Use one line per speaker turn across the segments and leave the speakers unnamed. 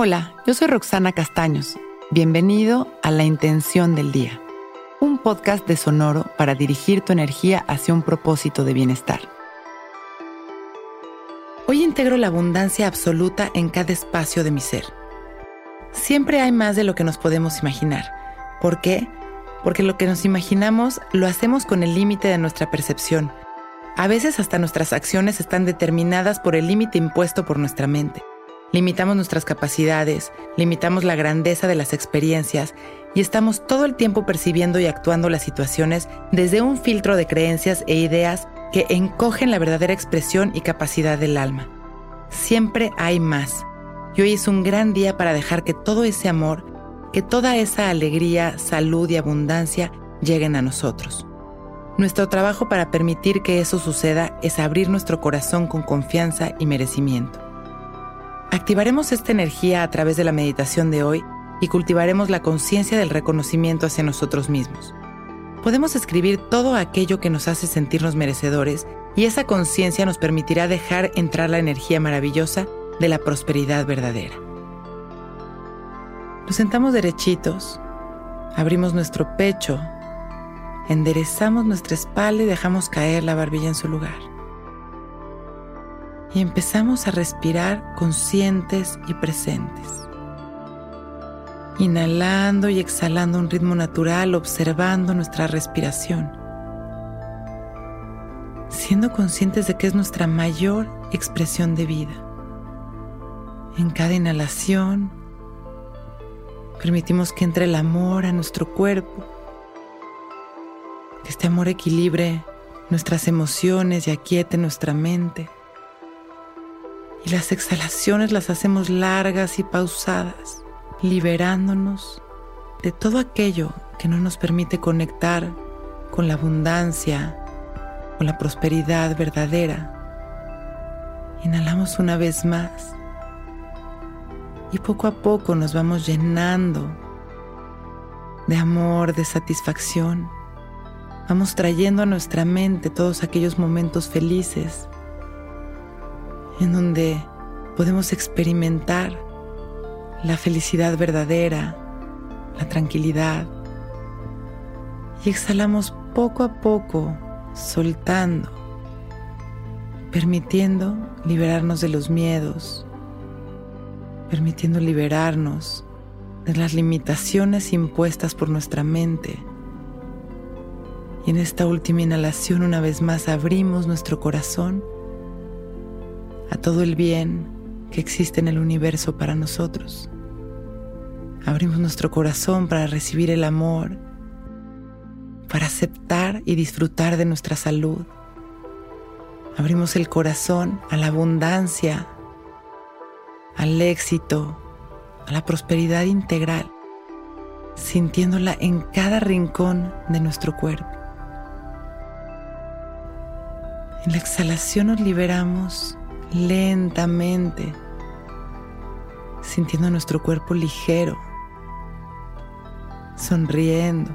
Hola, yo soy Roxana Castaños. Bienvenido a La Intención del Día, un podcast de Sonoro para dirigir tu energía hacia un propósito de bienestar. Hoy integro la abundancia absoluta en cada espacio de mi ser. Siempre hay más de lo que nos podemos imaginar. ¿Por qué? Porque lo que nos imaginamos lo hacemos con el límite de nuestra percepción. A veces hasta nuestras acciones están determinadas por el límite impuesto por nuestra mente. Limitamos nuestras capacidades, limitamos la grandeza de las experiencias y estamos todo el tiempo percibiendo y actuando las situaciones desde un filtro de creencias e ideas que encogen la verdadera expresión y capacidad del alma. Siempre hay más. Y hoy es un gran día para dejar que todo ese amor, que toda esa alegría, salud y abundancia lleguen a nosotros. Nuestro trabajo para permitir que eso suceda es abrir nuestro corazón con confianza y merecimiento. Activaremos esta energía a través de la meditación de hoy y cultivaremos la conciencia del reconocimiento hacia nosotros mismos. Podemos escribir todo aquello que nos hace sentirnos merecedores y esa conciencia nos permitirá dejar entrar la energía maravillosa de la prosperidad verdadera. Nos sentamos derechitos, abrimos nuestro pecho, enderezamos nuestra espalda y dejamos caer la barbilla en su lugar y empezamos a respirar conscientes y presentes. Inhalando y exhalando un ritmo natural, observando nuestra respiración. Siendo conscientes de que es nuestra mayor expresión de vida. En cada inhalación, permitimos que entre el amor a nuestro cuerpo, que este amor equilibre nuestras emociones y aquiete nuestra mente. Y las exhalaciones las hacemos largas y pausadas, liberándonos de todo aquello que no nos permite conectar con la abundancia, con la prosperidad verdadera. Inhalamos una vez más y poco a poco nos vamos llenando de amor, de satisfacción. Vamos trayendo a nuestra mente todos aquellos momentos felices en donde podemos experimentar la felicidad verdadera, la tranquilidad. Y exhalamos poco a poco, soltando, permitiendo liberarnos de los miedos, permitiendo liberarnos de las limitaciones impuestas por nuestra mente. Y en esta última inhalación una vez más abrimos nuestro corazón a todo el bien que existe en el universo para nosotros. Abrimos nuestro corazón para recibir el amor, para aceptar y disfrutar de nuestra salud. Abrimos el corazón a la abundancia, al éxito, a la prosperidad integral, sintiéndola en cada rincón de nuestro cuerpo. En la exhalación nos liberamos lentamente, sintiendo nuestro cuerpo ligero, sonriendo.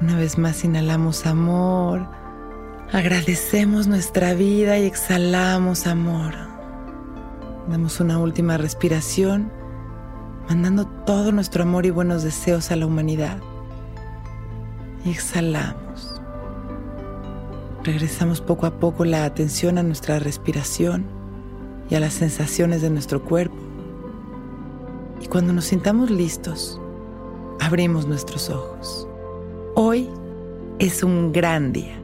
Una vez más inhalamos amor, agradecemos nuestra vida y exhalamos amor. Damos una última respiración, mandando todo nuestro amor y buenos deseos a la humanidad. Y exhalamos. Regresamos poco a poco la atención a nuestra respiración y a las sensaciones de nuestro cuerpo. Y cuando nos sintamos listos, abrimos nuestros ojos. Hoy es un gran día.